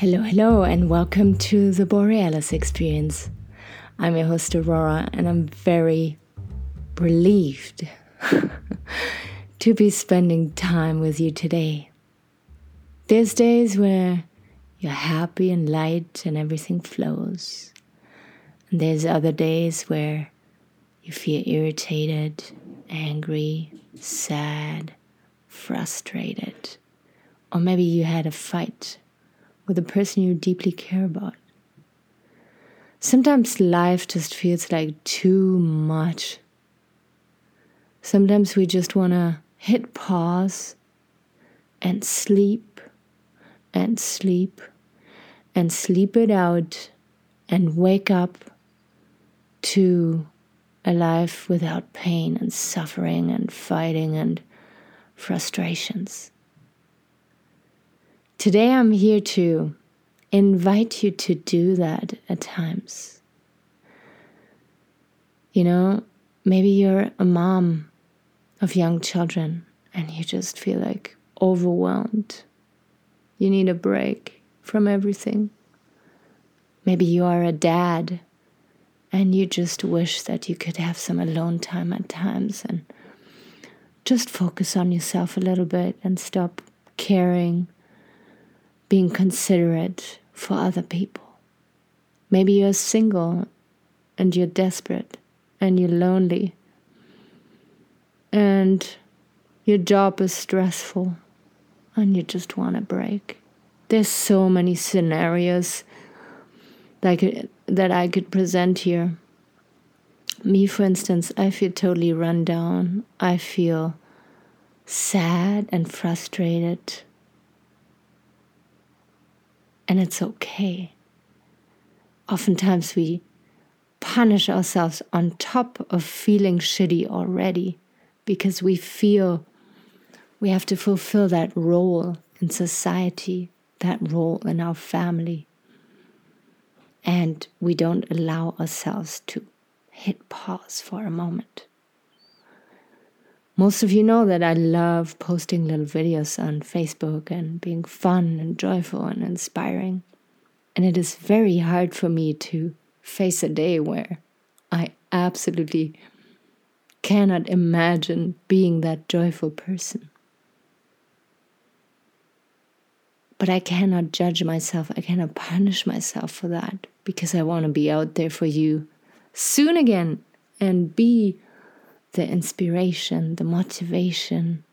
Hello, hello, and welcome to the Borealis Experience. I'm your host, Aurora, and I'm very relieved to be spending time with you today. There's days where you're happy and light and everything flows. And there's other days where you feel irritated, angry, sad, frustrated, or maybe you had a fight with a person you deeply care about. Sometimes life just feels like too much. Sometimes we just want to hit pause and sleep and sleep and sleep it out and wake up to a life without pain and suffering and fighting and frustrations. Today I'm here to invite you to do that at times. You know, maybe you're a mom of young children and you just feel like overwhelmed. You need a break from everything. Maybe you are a dad and you just wish that you could have some alone time at times and just focus on yourself a little bit and stop caring being considerate for other people. Maybe you're single and you're desperate and you're lonely and your job is stressful and you just want a break. There's so many scenarios that, I could, that I could present here. Me, for instance, I feel totally run down. I feel sad and frustrated and it's okay. Oftentimes we punish ourselves on top of feeling shitty already because we feel we have to fulfill that role in society, that role in our family. And we don't allow ourselves to hit pause for a moment. Most of you know that I love posting little videos on Facebook and being fun and joyful and inspiring. And it is very hard for me to face a day where I absolutely cannot imagine being that joyful person. But I cannot judge myself, I cannot punish myself for that because I want to be out there for you soon again and be the inspiration, the motivation,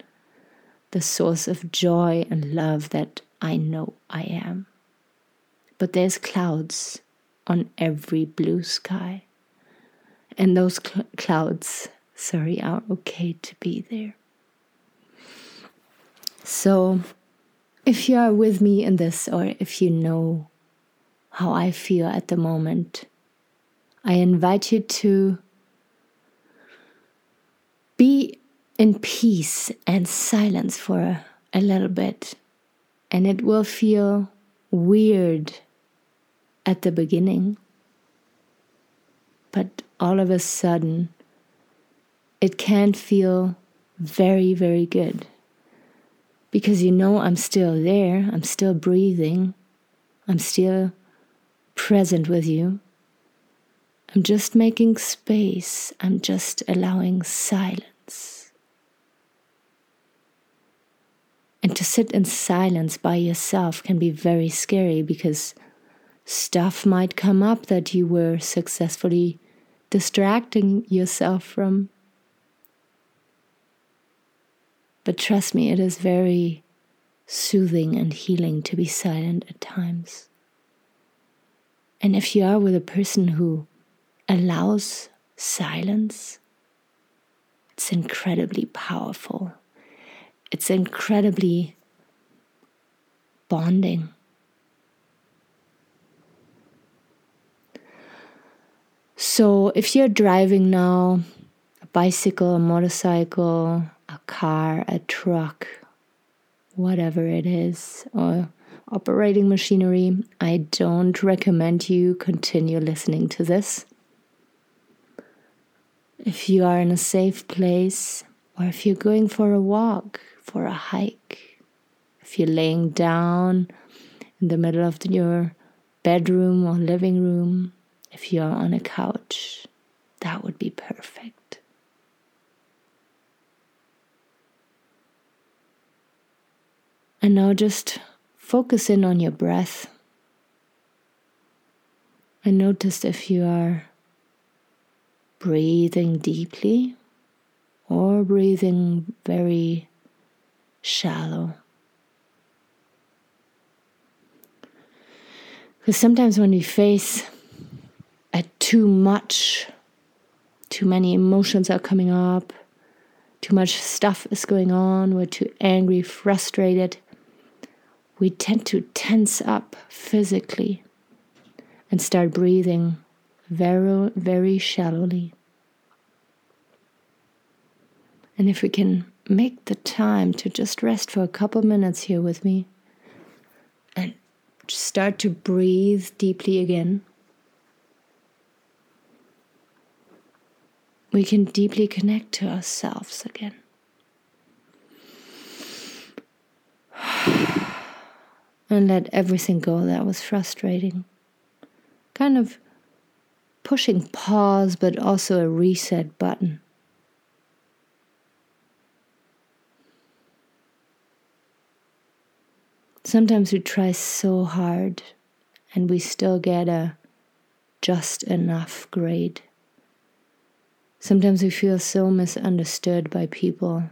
the source of joy and love that I know I am. But there's clouds on every blue sky. And those cl- clouds, sorry, are okay to be there. So, if you are with me in this, or if you know how I feel at the moment, I invite you to be in peace and silence for a, a little bit. And it will feel weird at the beginning. But all of a sudden, it can feel very, very good. Because you know I'm still there, I'm still breathing, I'm still present with you. I'm just making space, I'm just allowing silence. And to sit in silence by yourself can be very scary because stuff might come up that you were successfully distracting yourself from. But trust me, it is very soothing and healing to be silent at times. And if you are with a person who allows silence, it's incredibly powerful. It's incredibly bonding. So, if you're driving now, a bicycle, a motorcycle, a car, a truck, whatever it is, or operating machinery, I don't recommend you continue listening to this if you are in a safe place, or if you're going for a walk, for a hike, if you're laying down in the middle of your bedroom or living room, if you're on a couch, that would be perfect. And now just focus in on your breath. And notice if you are breathing deeply or breathing very shallow. Because sometimes when we face a too much, too many emotions are coming up, too much stuff is going on, we're too angry, frustrated, we tend to tense up physically and start breathing very, very shallowly. And if we can make the time to just rest for a couple minutes here with me and start to breathe deeply again, we can deeply connect to ourselves again. And let everything go that was frustrating. Kind of pushing pause, but also a reset button. Sometimes we try so hard and we still get a just enough grade. Sometimes we feel so misunderstood by people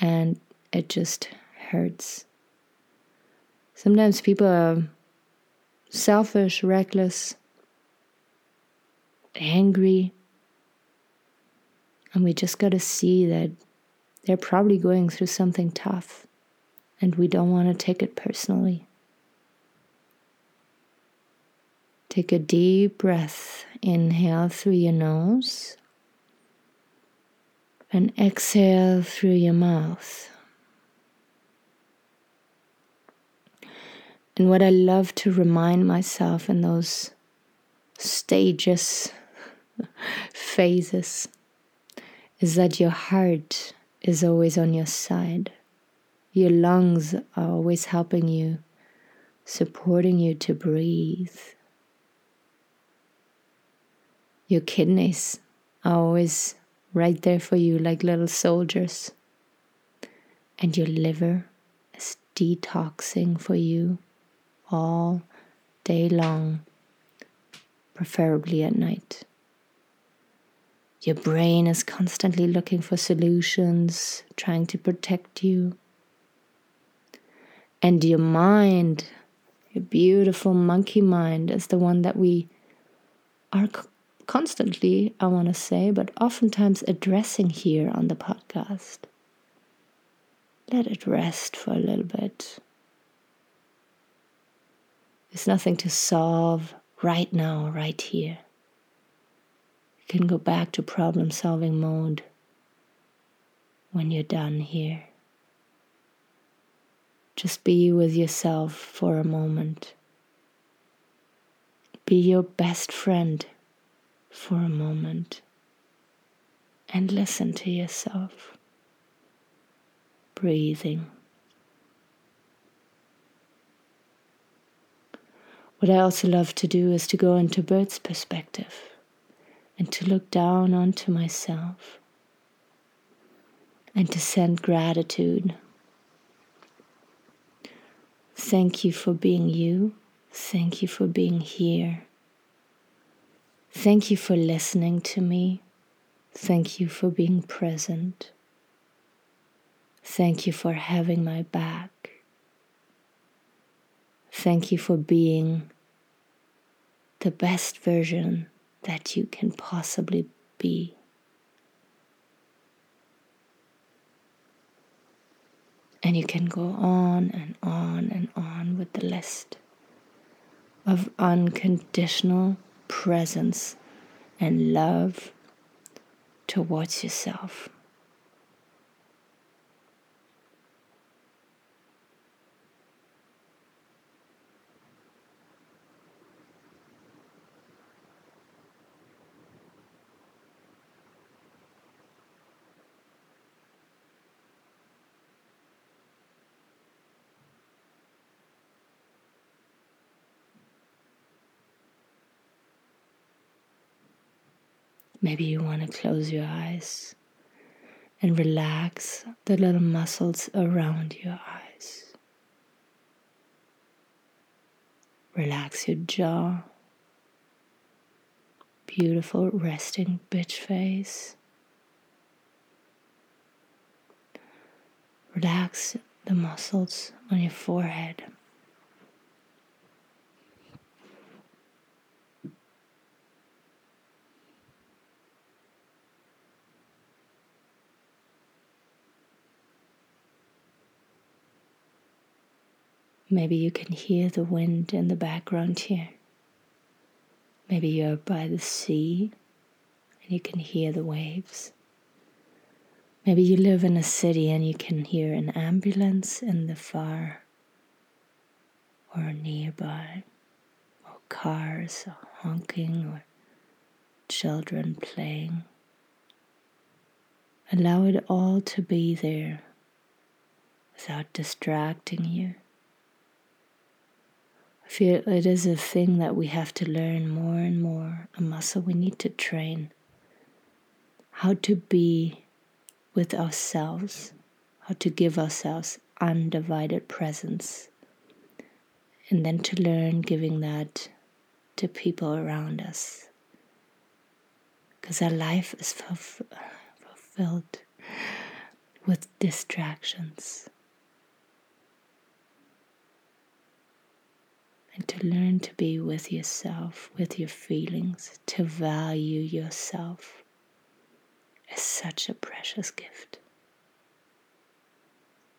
and it just hurts. Sometimes people are selfish, reckless, angry, and we just got to see that they're probably going through something tough and we don't want to take it personally. Take a deep breath. Inhale through your nose and exhale through your mouth. And what I love to remind myself in those stages, phases, is that your heart is always on your side. Your lungs are always helping you, supporting you to breathe. Your kidneys are always right there for you, like little soldiers. And your liver is detoxing for you all day long, preferably at night. Your brain is constantly looking for solutions, trying to protect you and your mind, your beautiful monkey mind, is the one that we are constantly, I want to say, but oftentimes addressing here on the podcast. Let it rest for a little bit. There's nothing to solve right now, right here. You can go back to problem solving mode when you're done here. Just be with yourself for a moment. Be your best friend for a moment and listen to yourself. Breathing. What I also love to do is to go into bird's perspective and to look down onto myself and to send gratitude Thank you for being you. Thank you for being here. Thank you for listening to me. Thank you for being present. Thank you for having my back. Thank you for being the best version that you can possibly be. And you can go on and on and on with the list of unconditional presence and love towards yourself. Maybe you want to close your eyes and relax the little muscles around your eyes. Relax your jaw. Beautiful resting bitch face. Relax the muscles on your forehead. Maybe you can hear the wind in the background here. Maybe you're by the sea and you can hear the waves. Maybe you live in a city and you can hear an ambulance in the far or nearby, or cars honking, or children playing. Allow it all to be there without distracting you. Feel it is a thing that we have to learn more and more, a muscle we need to train. How to be with ourselves, how to give ourselves undivided presence, and then to learn giving that to people around us. Because our life is fulfilled with distractions. And to learn to be with yourself, with your feelings, to value yourself is such a precious gift.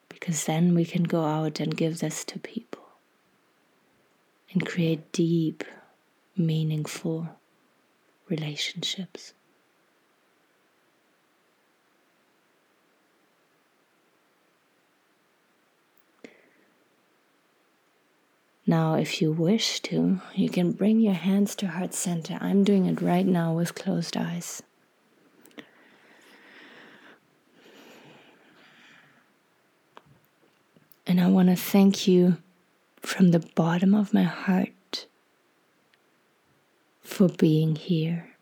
Because then we can go out and give this to people and create deep, meaningful relationships. Now, if you wish to, you can bring your hands to heart center. I'm doing it right now with closed eyes. And I want to thank you from the bottom of my heart for being here.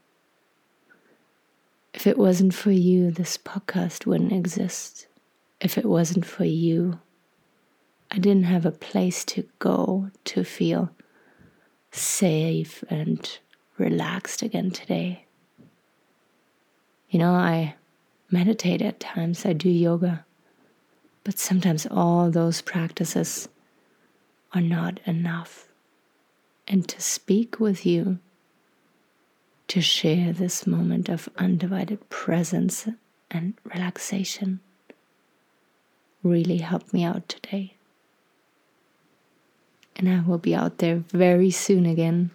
If it wasn't for you, this podcast wouldn't exist. If it wasn't for you, I didn't have a place to go to feel safe and relaxed again today. You know, I meditate at times, I do yoga, but sometimes all those practices are not enough. And to speak with you, to share this moment of undivided presence and relaxation, really helped me out today and I will be out there very soon again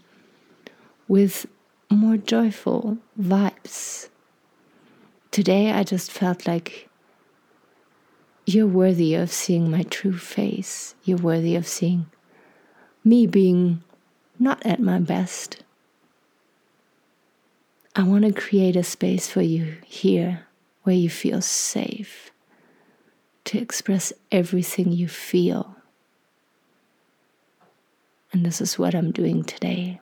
with more joyful vibes. Today, I just felt like you're worthy of seeing my true face. You're worthy of seeing me being not at my best. I want to create a space for you here where you feel safe to express everything you feel and this is what I'm doing today.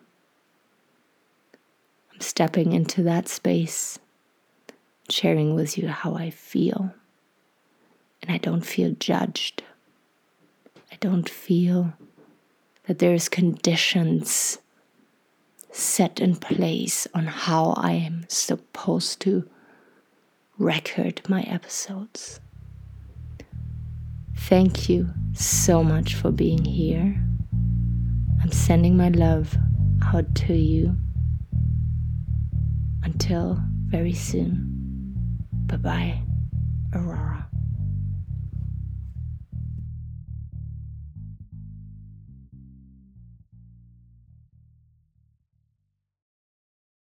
I'm stepping into that space, sharing with you how I feel. And I don't feel judged. I don't feel that there's conditions set in place on how I am supposed to record my episodes. Thank you so much for being here. I'm sending my love out to you. Until very soon. Bye bye, Aurora.